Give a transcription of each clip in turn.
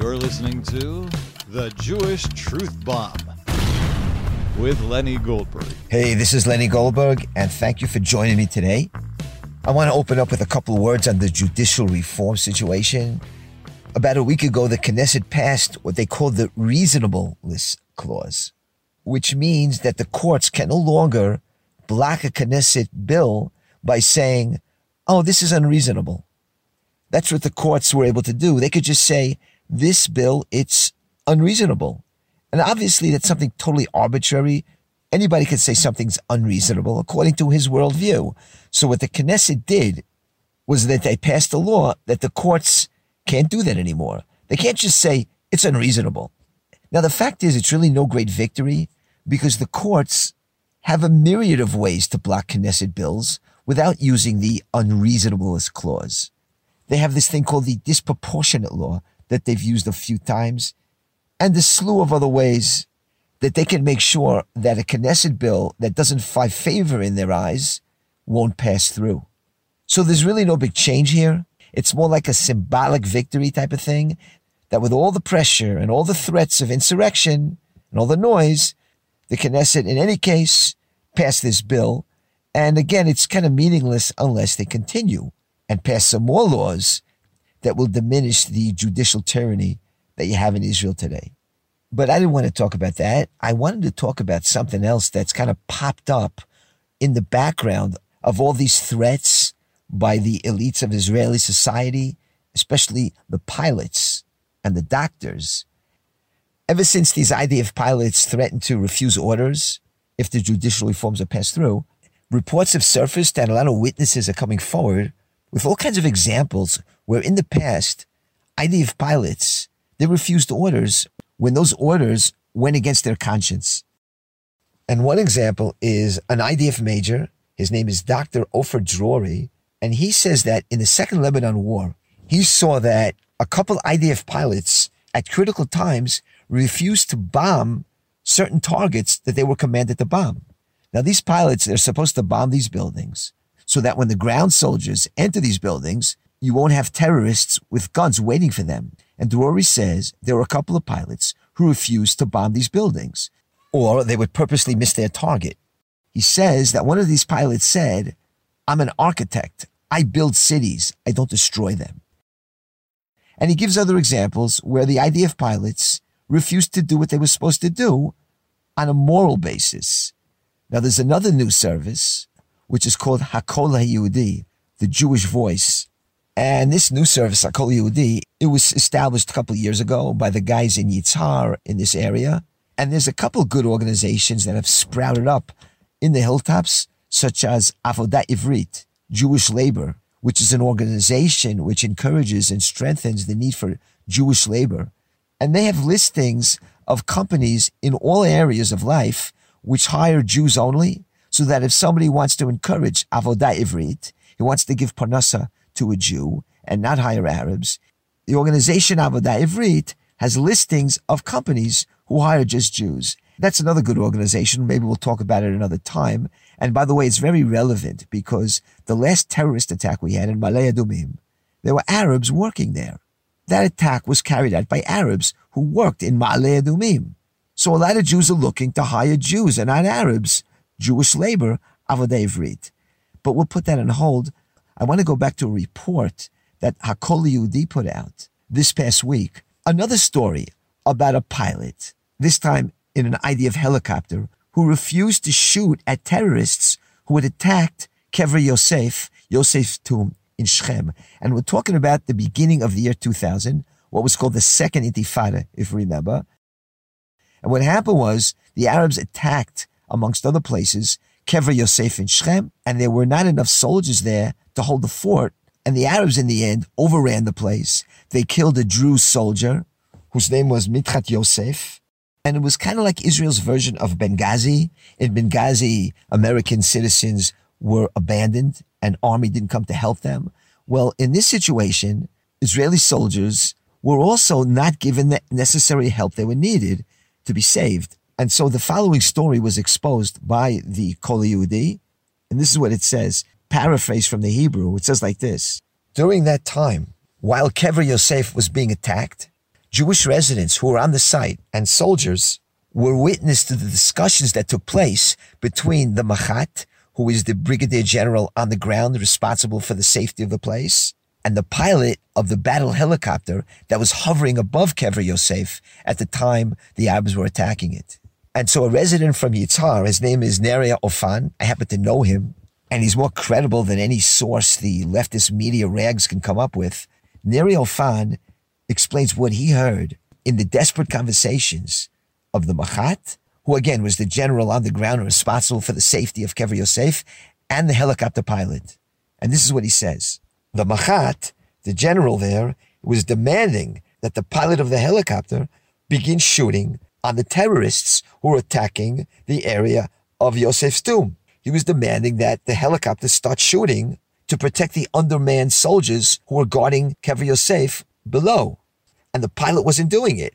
You're listening to The Jewish Truth Bomb with Lenny Goldberg. Hey, this is Lenny Goldberg, and thank you for joining me today. I want to open up with a couple of words on the judicial reform situation. About a week ago, the Knesset passed what they call the reasonableness clause, which means that the courts can no longer block a Knesset bill by saying, oh, this is unreasonable. That's what the courts were able to do. They could just say, this bill, it's unreasonable. And obviously, that's something totally arbitrary. Anybody could say something's unreasonable according to his worldview. So, what the Knesset did was that they passed a law that the courts can't do that anymore. They can't just say it's unreasonable. Now, the fact is, it's really no great victory because the courts have a myriad of ways to block Knesset bills without using the unreasonableness clause. They have this thing called the disproportionate law that they've used a few times, and a slew of other ways that they can make sure that a Knesset bill that doesn't find favor in their eyes won't pass through. So there's really no big change here. It's more like a symbolic victory type of thing that with all the pressure and all the threats of insurrection and all the noise, the Knesset in any case passed this bill. And again, it's kind of meaningless unless they continue and pass some more laws that will diminish the judicial tyranny that you have in Israel today. But I didn't want to talk about that. I wanted to talk about something else that's kind of popped up in the background of all these threats by the elites of Israeli society, especially the pilots and the doctors. Ever since these IDF pilots threatened to refuse orders if the judicial reforms are passed through, reports have surfaced and a lot of witnesses are coming forward with all kinds of examples where in the past, IDF pilots, they refused orders when those orders went against their conscience. And one example is an IDF major. His name is Dr. Ofer Drori. And he says that in the Second Lebanon War, he saw that a couple IDF pilots at critical times refused to bomb certain targets that they were commanded to bomb. Now, these pilots, they're supposed to bomb these buildings so that when the ground soldiers enter these buildings, you won't have terrorists with guns waiting for them. And Drori says there were a couple of pilots who refused to bomb these buildings, or they would purposely miss their target. He says that one of these pilots said, I'm an architect. I build cities. I don't destroy them. And he gives other examples where the IDF pilots refused to do what they were supposed to do on a moral basis. Now, there's another news service which is called Hakol HaYehudi, the Jewish Voice. And this new service, Hakol HaYehudi, it was established a couple years ago by the guys in Yitzhar in this area. And there's a couple good organizations that have sprouted up in the hilltops, such as Avodah Ivrit, Jewish Labor, which is an organization which encourages and strengthens the need for Jewish labor. And they have listings of companies in all areas of life which hire Jews only so that if somebody wants to encourage avodah ivrit, he wants to give parnasa to a Jew and not hire Arabs, the organization avodah ivrit has listings of companies who hire just Jews. That's another good organization. Maybe we'll talk about it another time. And by the way, it's very relevant because the last terrorist attack we had in Ma'ale Adumim, there were Arabs working there. That attack was carried out by Arabs who worked in Ma'ale Adumim. So a lot of Jews are looking to hire Jews and not Arabs Jewish labor, Avodah Ivrit. But we'll put that on hold. I want to go back to a report that Hakol Yehudi put out this past week. Another story about a pilot, this time in an IDF helicopter, who refused to shoot at terrorists who had attacked Kever Yosef, Yosef's tomb in Shechem. And we're talking about the beginning of the year 2000, what was called the Second Intifada, if you remember. And what happened was the Arabs attacked amongst other places, Kever Yosef in Shechem, and there were not enough soldiers there to hold the fort. And the Arabs, in the end, overran the place. They killed a Druze soldier whose name was Madhat Yousef. And it was kind of like Israel's version of Benghazi. In Benghazi, American citizens were abandoned and army didn't come to help them. Well, in this situation, Israeli soldiers were also not given the necessary help they were needed to be saved. And so the following story was exposed by the Kol Yehudi, and this is what it says, paraphrased from the Hebrew. It says like this: During that time, while Kever Yosef was being attacked, Jewish residents who were on the site and soldiers were witness to the discussions that took place between the Machat, who is the brigadier general on the ground responsible for the safety of the place, and the pilot of the battle helicopter that was hovering above Kever Yosef at the time the Arabs were attacking it. And so a resident from Yitzhar, his name is Neria Ofan, I happen to know him, and he's more credible than any source the leftist media rags can come up with. Neria Ofan explains what he heard in the desperate conversations of the Machat, who again was the general on the ground responsible for the safety of Kever Yosef, and the helicopter pilot. And this is what he says. The Machat, the general there, was demanding that the pilot of the helicopter begin shooting on the terrorists who were attacking the area of Yosef's tomb. He was demanding that the helicopters start shooting to protect the undermanned soldiers who were guarding Kever Yosef below. And the pilot wasn't doing it.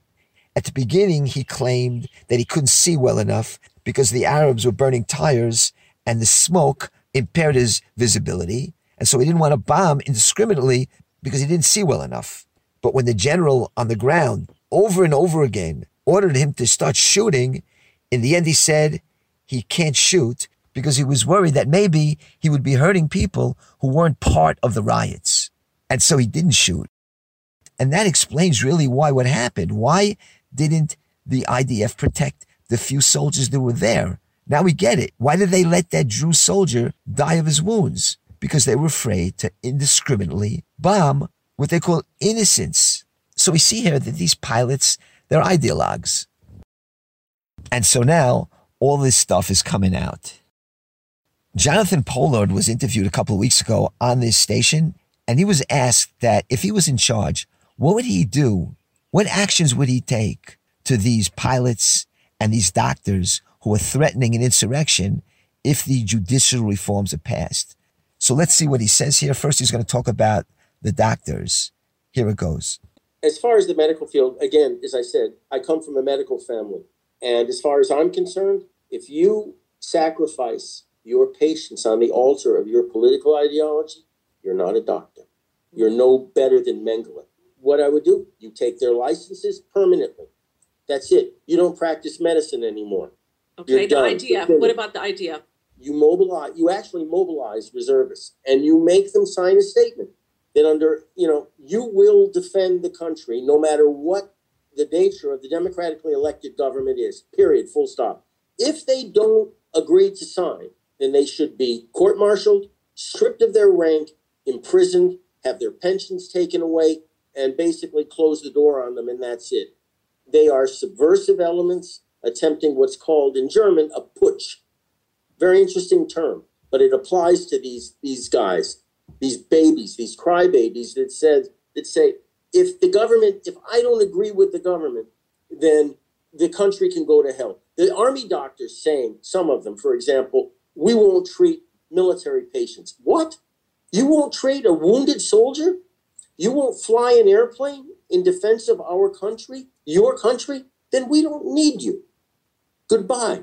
At the beginning, he claimed that he couldn't see well enough because the Arabs were burning tires and the smoke impaired his visibility. And so he didn't want to bomb indiscriminately because he didn't see well enough. But when the general on the ground over and over again ordered him to start shooting, in the end he said he can't shoot because he was worried that maybe he would be hurting people who weren't part of the riots. And so he didn't shoot. And that explains really why what happened. Why didn't the IDF protect the few soldiers that were there? Now we get it. Why did they let that Jew soldier die of his wounds? Because they were afraid to indiscriminately bomb what they call innocents. So we see here that these pilots, they're ideologues. And so now all this stuff is coming out. Jonathan Pollard was interviewed a couple of weeks ago on this station, and he was asked that if he was in charge, what would he do? What actions would he take to these pilots and these doctors who are threatening an insurrection if the judicial reforms are passed? So let's see what he says here. First, he's going to talk about the doctors. Here it goes. As far as the medical field, again, as I said, I come from a medical family. And as far as I'm concerned, if you sacrifice your patients on the altar of your political ideology, you're not a doctor. You're no better than Mengele what I would do, you take their licenses permanently. That's it. You don't practice medicine anymore. Okay, the IDF. What about the IDF? You mobilize. You actually mobilize reservists, and you make them sign a statement that under you know you will defend the country no matter what the nature of the democratically elected government is. Period. Full stop. If they don't agree to sign, then they should be court-martialed, stripped of their rank, imprisoned, have their pensions taken away, and basically close the door on them, and that's it. They are subversive elements attempting what's called in German a putsch. Very interesting term, but it applies to these these guys, these babies, these crybabies that said that say if the government, if I don't agree with the government, then the country can go to hell. The army doctors saying, some of them, for example, we won't treat military patients. What? You won't treat a wounded soldier? You won't fly an airplane in defense of our country, your country, then we don't need you. Goodbye.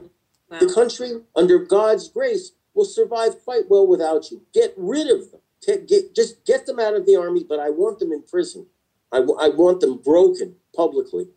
Wow. The country, under God's grace, will survive quite well without you. Get rid of them. Get, just get them out of the army, but I want them in prison. I, I want them broken publicly.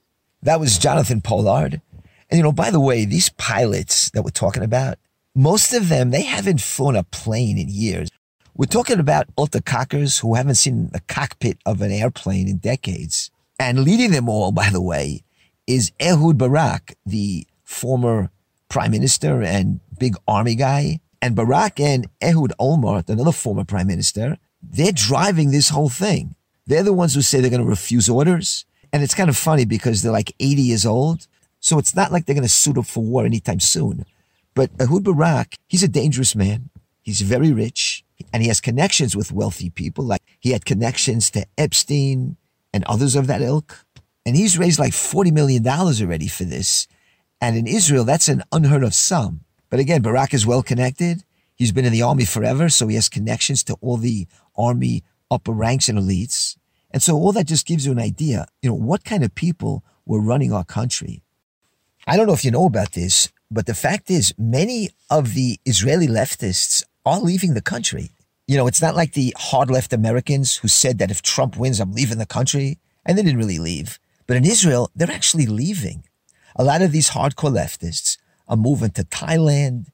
That was Jonathan Pollard. And, you know, by the way, these pilots that we're talking about, most of them, they haven't flown a plane in years. We're talking about alter kockers who haven't seen the cockpit of an airplane in decades. And leading them all, by the way, is Ehud Barak, the former prime minister and big army guy. And Barak and Ehud Olmert, another former prime minister, they're driving this whole thing. They're the ones who say they're going to refuse orders. And it's kind of funny because they're like 80 years old. So it's not like they're going to suit up for war anytime soon. But Ehud Barak, he's a dangerous man. He's very rich and he has connections with wealthy people. Like he had connections to Epstein and others of that ilk. And he's raised like $40 million already for this. And in Israel, that's an unheard of sum. But again, Barak is well connected. He's been in the army forever, so he has connections to all the army upper ranks and elites. And so all that just gives you an idea, you know, what kind of people were running our country. I don't know if you know about this, but the fact is many of the Israeli leftists are leaving the country. You know, it's not like the hard left Americans who said that if Trump wins, I'm leaving the country. And they didn't really leave. But in Israel, they're actually leaving. A lot of these hardcore leftists are moving to Thailand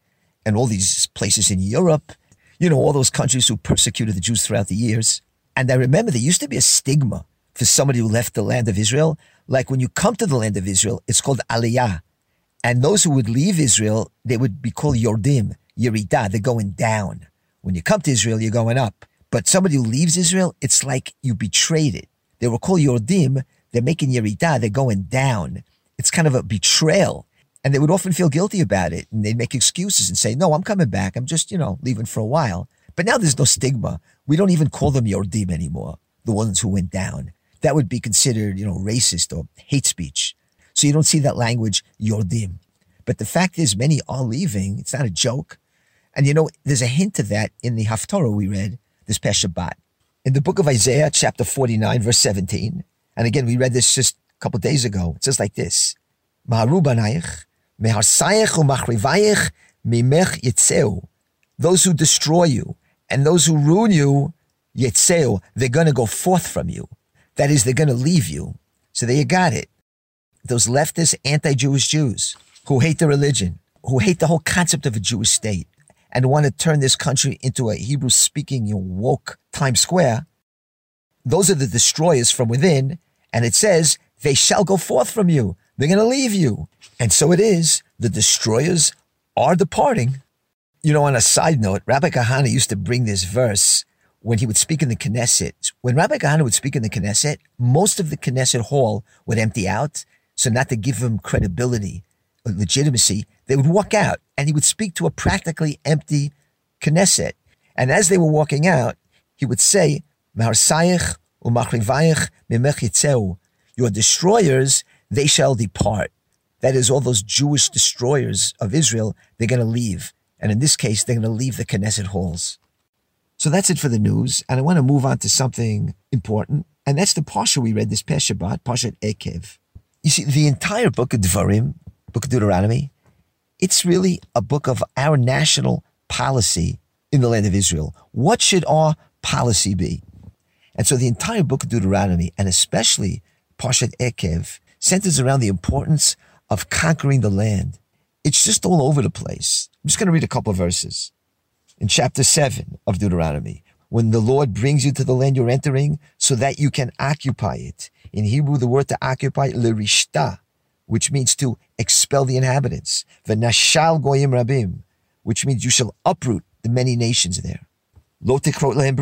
and all these places in Europe, you know, all those countries who persecuted the Jews throughout the years. And I remember there used to be a stigma for somebody who left the land of Israel. Like when you come to the land of Israel, it's called Aliyah. And those who would leave Israel, they would be called Yordim, Yeridah. They're going down. When you come to Israel, you're going up. But somebody who leaves Israel, it's like you betrayed it. They were called Yordim. They're making Yeridah. They're going down. It's kind of a betrayal. And they would often feel guilty about it. And they'd make excuses and say, no, I'm coming back. I'm just, you know, leaving for a while. But now there's no stigma. We don't even call them Yordim anymore, the ones who went down. That would be considered, you know, racist or hate speech. So you don't see that language, Yordim. But the fact is, many are leaving. It's not a joke. And you know, there's a hint of that in the Haftarah we read this past Shabbat. In the book of Isaiah, chapter 49, verse 17, and again, we read this just a couple days ago. It says like this, Maharu banayich, Those who destroy you and those who ruin you, yitzeu, they're going to go forth from you. That is, they're going to leave you. So there you got it. Those leftist anti-Jewish Jews who hate the religion, who hate the whole concept of a Jewish state, and want to turn this country into a Hebrew speaking woke Times Square, those are the destroyers from within. And it says, they shall go forth from you. They're going to leave you. And so it is. The destroyers are departing. You know, on a side note, Rabbi Kahana used to bring this verse when he would speak in the Knesset. When Rabbi Kahana would speak in the Knesset, most of the Knesset hall would empty out. So not to give him credibility, uh, legitimacy, they would walk out and he would speak to a practically empty Knesset. And as they were walking out, he would say, Your destroyers, they shall depart. That is, all those Jewish destroyers of Israel, they're going to leave. And in this case, they're going to leave the Knesset halls. So that's it for the news. And I want to move on to something important. And that's the Parsha we read this past Shabbat, Parshat Ekev. You see, the entire book of Devarim, book of Deuteronomy, it's really a book of our national policy in the land of Israel. What should our policy be? And so the entire book of Deuteronomy, and especially Parshat Ekev, centers around the importance of conquering the land. It's just all over the place. I'm just going to read a couple of verses. In chapter 7 of Deuteronomy, when the Lord brings you to the land you're entering so that you can occupy it. In Hebrew, the word to occupy, lerishta, which means to expel the inhabitants. V'nashal goyim rabim, which means you shall uproot the many nations there. Lo tikrot lehem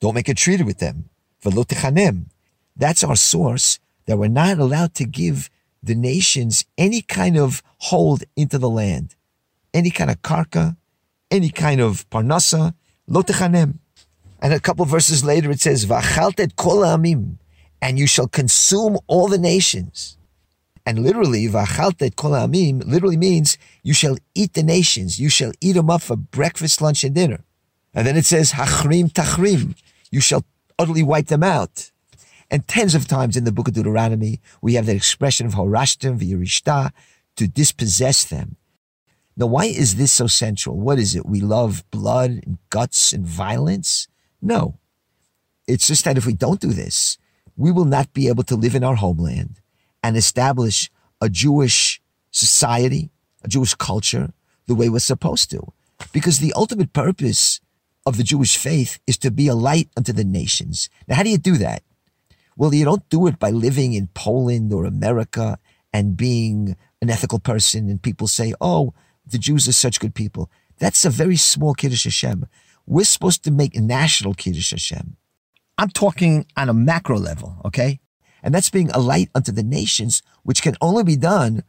don't make a treaty with them. V'lo tichanem, that's our source that we're not allowed to give the nations any kind of hold into the land, any kind of karka, any kind of parnasa, lo tichanem. And a couple verses later it says, V'achaltet kol amim, and you shall consume all the nations. And literally, v'achaltet kol amim literally means you shall eat the nations. You shall eat them up for breakfast, lunch, and dinner. And then it says hachrim tachrim. You shall utterly wipe them out. And tens of times in the book of Deuteronomy, we have that expression of horashtem v'yerishta, to dispossess them. Now, why is this so central? What is it? We love blood and guts and violence? No. It's just that if we don't do this, we will not be able to live in our homeland and establish a Jewish society, a Jewish culture, the way we're supposed to. Because the ultimate purpose of the Jewish faith is to be a light unto the nations. Now, how do you do that? Well, you don't do it by living in Poland or America and being an ethical person and people say, oh, the Jews are such good people. That's a very small Kiddush Hashem. We're supposed to make national Kiddush Hashem. I'm talking on a macro level, okay? And that's being a light unto the nations, which can only be done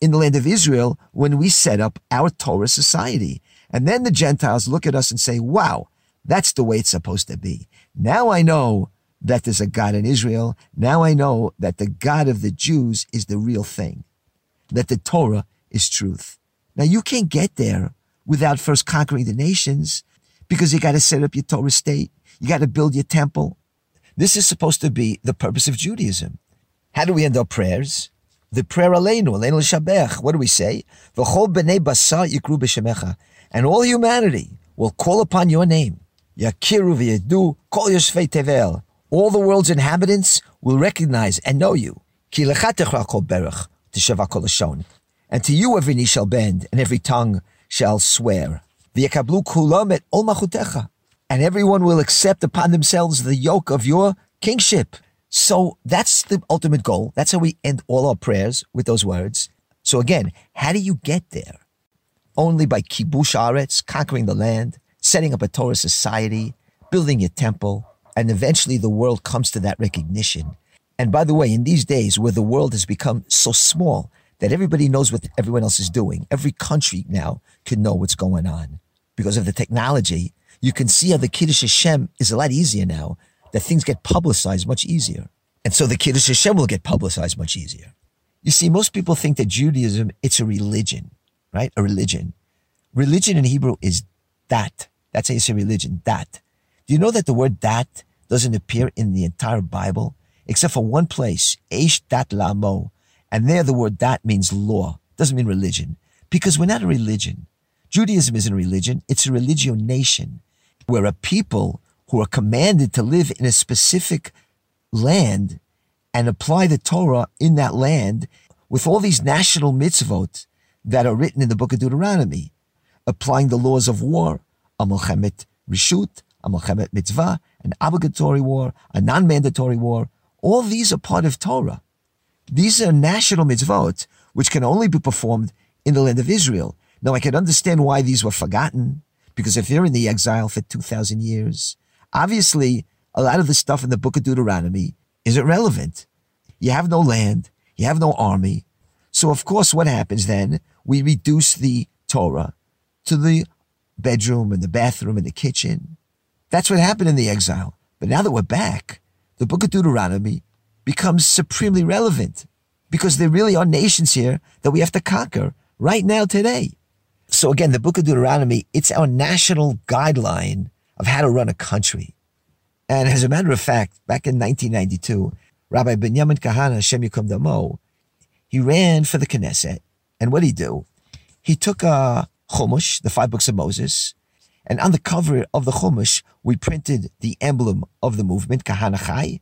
in the land of Israel when we set up our Torah society. And then the Gentiles look at us and say, wow, that's the way it's supposed to be. Now I know that there's a God in Israel. Now I know that the God of the Jews is the real thing, that the Torah is truth. Now you can't get there without first conquering the nations because you got to set up your Torah state. You got to build your temple. This is supposed to be the purpose of Judaism. How do we end our prayers? The prayer Aleinu, Aleinu L'Shabech. What do we say? And all humanity will call upon your name. Yakiru v'yedu kol yoshvei tevel. All the world's inhabitants will recognize and know you. And to you every knee shall bend, and every tongue shall swear. And everyone will accept upon themselves the yoke of your kingship. So that's the ultimate goal. That's how we end all our prayers with those words. So again, how do you get there? Only by kibush aretz, conquering the land, setting up a Torah society, building a temple, and eventually the world comes to that recognition. And by the way, in these days where the world has become so small that everybody knows what everyone else is doing, every country now can know what's going on because of the technology. You can see how the Kiddush Hashem is a lot easier now that things get publicized much easier. And so the Kiddush Hashem will get publicized much easier. You see, most people think that Judaism, it's a religion, right? A religion. Religion in Hebrew is dat. That's how you say religion, dat. Do you know that the word dat doesn't appear in the entire Bible except for one place, Eish dat lamo. And there the word dat means law, doesn't mean religion. Because we're not a religion. Judaism isn't a religion, it's a religionation. We're a people who are commanded to live in a specific land and apply the Torah in that land with all these national mitzvot that are written in the book of Deuteronomy, applying the laws of war, a Rishut, a Mitzvah, an obligatory war, a non-mandatory war. All these are part of Torah. These are national mitzvot, which can only be performed in the land of Israel. Now, I can understand why these were forgotten, because if they're in the exile for 2,000 years, Obviously, a lot of the stuff in the book of Deuteronomy isn't relevant. You have no land, you have no army. So, of course, what happens then? We reduce the Torah to the bedroom and the bathroom and the kitchen. That's what happened in the exile. But now that we're back, the book of Deuteronomy becomes supremely relevant because there really are nations here that we have to conquer right now today. So again, the book of Deuteronomy, it's our national guideline of how to run a country. And as a matter of fact, back in 1992, Rabbi Benjamin Kahana, Hashem Yikom Damo, he ran for the Knesset. And what did he do? He took a Chumash, the five books of Moses, and on the cover of the Chumash, we printed the emblem of the movement, Kahana Chai.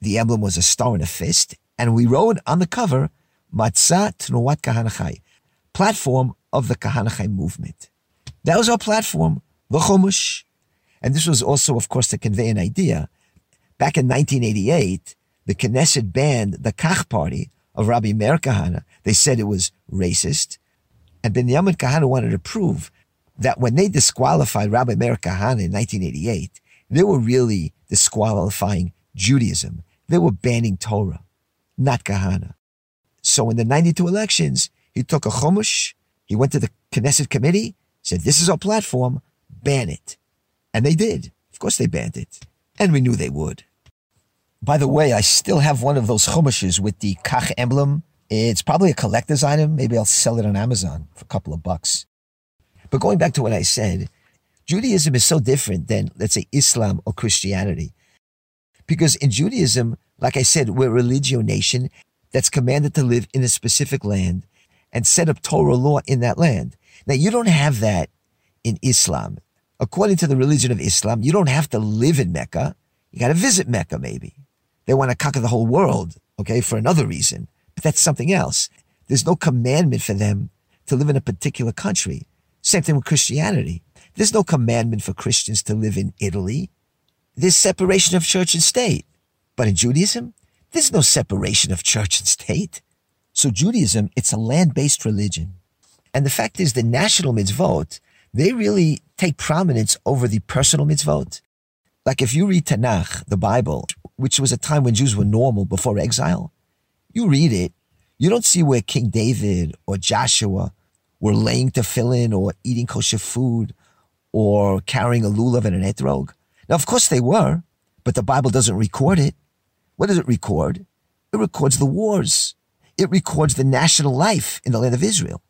The emblem was a star and a fist. And we wrote on the cover, Matzah Tnuat Kahana Chai, platform of the Kahana Chai movement. That was our platform, the Chumash. And this was also, of course, to convey an idea. Back in 1988, the Knesset banned the Kach party of Rabbi Meir Kahana. They said it was racist. And Benjamin Kahana wanted to prove that when they disqualified Rabbi Meir Kahana in 1988, they were really disqualifying Judaism. They were banning Torah, not Kahana. So in the 92 elections, he took a chumash, he went to the Knesset committee, said, this is our platform, ban it. And they did. Of course, they banned it. And we knew they would. By the way, I still have one of those chumashes with the Kach emblem. It's probably a collector's item. Maybe I'll sell it on Amazon for a couple of bucks. But going back to what I said, Judaism is so different than, let's say, Islam or Christianity. Because in Judaism, like I said, we're a religio nation that's commanded to live in a specific land and set up Torah law in that land. Now, you don't have that in Islam according to the religion of Islam, you don't have to live in Mecca. You got to visit Mecca, maybe. They want to conquer the whole world, okay, for another reason. But that's something else. There's no commandment for them to live in a particular country. Same thing with Christianity. There's no commandment for Christians to live in Italy. There's separation of church and state. But in Judaism, there's no separation of church and state. So Judaism, it's a land-based religion. And the fact is the national mitzvot, they really take prominence over the personal mitzvot. Like if you read Tanakh, the Bible, which was a time when Jews were normal before exile, you read it, you don't see where King David or Joshua were laying tefillin or eating kosher food or carrying a lulav and an etrog. Now, of course they were, but the Bible doesn't record it. What does it record? It records the wars. It records the national life in the land of Israel.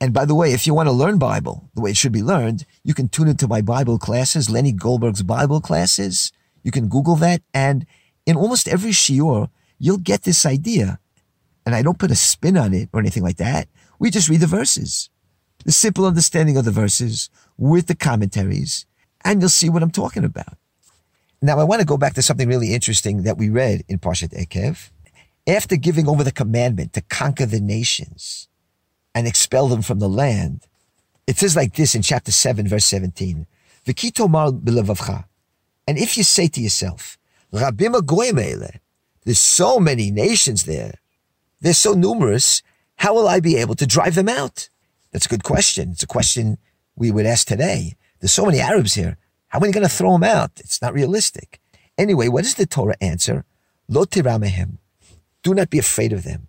And by the way, if you want to learn Bible the way it should be learned, you can tune into my Bible classes, Lenny Goldberg's Bible classes. You can Google that. And in almost every shiur, you'll get this idea. And I don't put a spin on it or anything like that. We just read the verses, the simple understanding of the verses with the commentaries, and you'll see what I'm talking about. Now, I want to go back to something really interesting that we read in Parshat Ekev. after giving over the commandment to conquer the nations and expel them from the land, it says like this in chapter 7, verse 17. And if you say to yourself, there's so many nations there, they're so numerous, how will I be able to drive them out? That's a good question. It's a question we would ask today. There's so many Arabs here. How are we going to throw them out? It's not realistic. Anyway, what does the Torah answer? Lo tiramehem. Do not be afraid of them.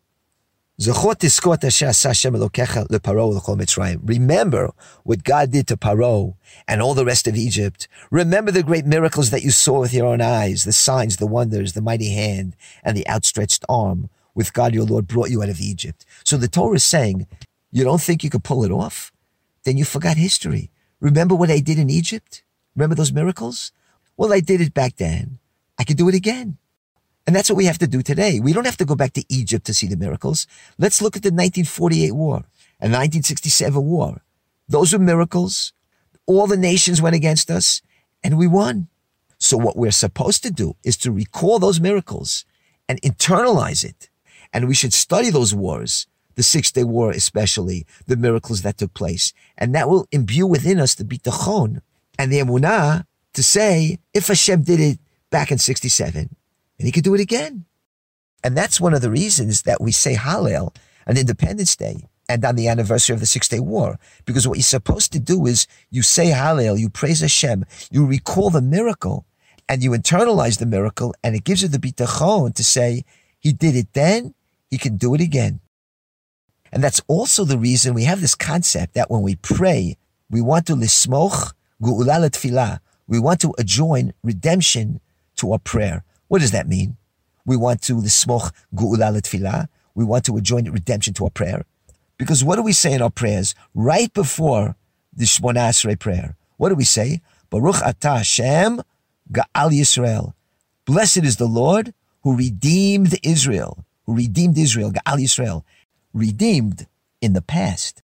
Remember what God did to Paro and all the rest of Egypt. Remember the great miracles that you saw with your own eyes, the signs, the wonders, the mighty hand, and the outstretched arm with God your Lord brought you out of Egypt. So the Torah is saying, you don't think you could pull it off? Then you forgot history. Remember what I did in Egypt? Remember those miracles? Well, I did it back then. I could do it again. And that's what we have to do today. We don't have to go back to Egypt to see the miracles. Let's look at the 1948 war and 1967 war. Those were miracles. All the nations went against us and we won. So what we're supposed to do is to recall those miracles and internalize it. And we should study those wars, the Six Day War especially, the miracles that took place. And that will imbue within us the bitachon and the emunah to say, if Hashem did it back in 67, and he could do it again. And that's one of the reasons that we say Hallel on Independence Day and on the anniversary of the Six Day War. Because what you're supposed to do is you say Hallel, you praise Hashem, you recall the miracle, and you internalize the miracle, and it gives you the bitachon to say, He did it then, He can do it again. And that's also the reason we have this concept that when we pray, we want to lismoch gu'ula tefillah. We want to adjoin redemption to our prayer. What does that mean? We want to lismoch gu'ula tefillah. We want to adjoin redemption to our prayer. Because what do we say in our prayers right before the Shmona Esrei prayer? What do we say? Baruch atah Hashem ga'al Yisrael. Blessed is the Lord who redeemed Israel, redeemed Israel, ga'al Yisrael, redeemed in the past.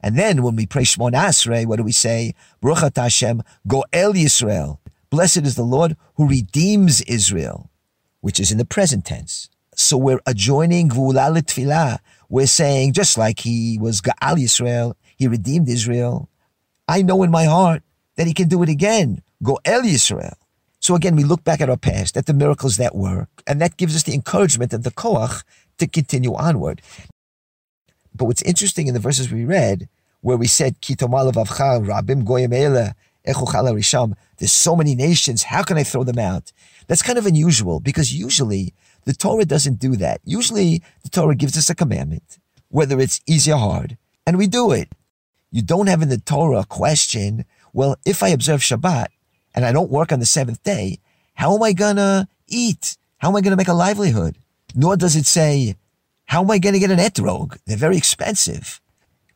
And then when we pray Shmona Esrei, what do we say? Baruch Hashem go'el Yisrael. Blessed is the Lord who redeems Israel, which is in the present tense. So we're adjoining Gvula Tfilah. We're saying, just like he was Ga'al Yisrael, he redeemed Israel. I know in my heart that he can do it again. Go'el Yisrael. So again, we look back at our past, at the miracles that were, and that gives us the encouragement and the koach to continue onward. But what's interesting in the verses we read, where we said, Rabim there's so many nations. How can I throw them out? That's kind of unusual because usually the Torah doesn't do that. Usually the Torah gives us a commandment, whether it's easy or hard, and we do it. You don't have in the Torah a question, well, if I observe Shabbat and I don't work on the seventh day, how am I gonna eat? How am I gonna make a livelihood? Nor does it say, how am I gonna get an etrog? They're very expensive.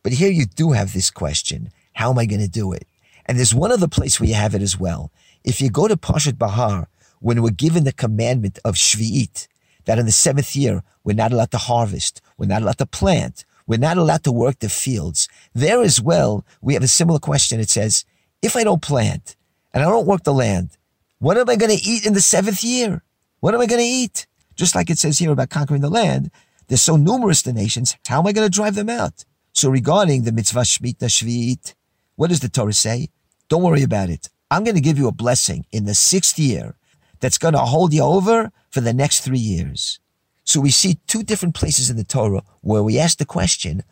But here you do have this question. How am I gonna do it? And there's one other place where you have it as well. If you go to Parshat Behar, when we're given the commandment of Shvi'it, that in the seventh year, we're not allowed to harvest, we're not allowed to plant, we're not allowed to work the fields. There as well, we have a similar question. It says, if I don't plant and I don't work the land, what am I going to eat in the seventh year? What am I going to eat? Just like it says here about conquering the land, they're so numerous, the nations, how am I going to drive them out? So regarding the mitzvah Shemitah Shvi'it, what does the Torah say? Don't worry about it. I'm going to give you a blessing in the sixth year that's going to hold you over for the next three years. So we see two different places in the Torah where we ask the question,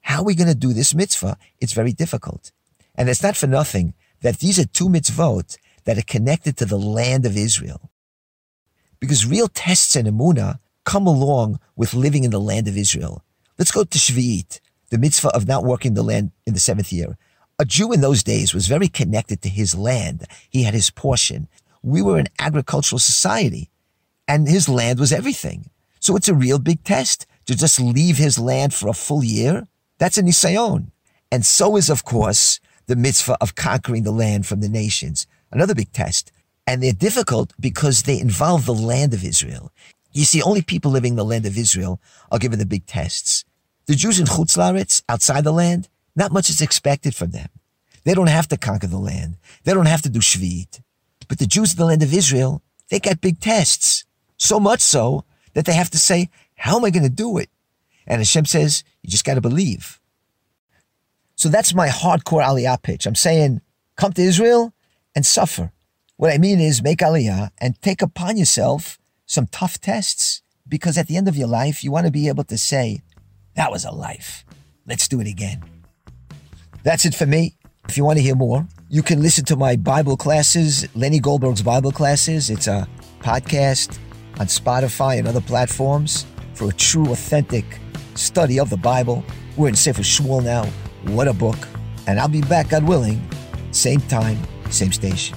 how are we going to do this mitzvah? It's very difficult. And it's not for nothing that these are two mitzvot that are connected to the land of Israel. Because real tests and emuna come along with living in the land of Israel. Let's go to Shvi'it, the mitzvah of not working the land in the seventh year. A Jew in those days was very connected to his land. He had his portion. We were an agricultural society and his land was everything. So it's a real big test to just leave his land for a full year. That's a nisayon. And so is, of course, the mitzvah of conquering the land from the nations. Another big test. And they're difficult because they involve the land of Israel. You see, only people living in the land of Israel are given the big tests. The Jews in Chutz outside the land, not much is expected from them. They don't have to conquer the land. They don't have to do Shvi'it. But the Jews in the land of Israel, they got big tests. So much so that they have to say, How am I going to do it? And Hashem says, you just got to believe. So that's my hardcore aliyah pitch. I'm saying, come to Israel and suffer. What I mean is make aliyah and take upon yourself some tough tests because at the end of your life, you want to be able to say, that was a life. Let's do it again. That's it for me. If you want to hear more, you can listen to my Bible classes, Lenny Goldberg's Bible classes. It's a podcast on Spotify and other platforms for a true, authentic study of the Bible. We're in Sefer Shmuel now. What a book. And I'll be back, God willing, same time, same station.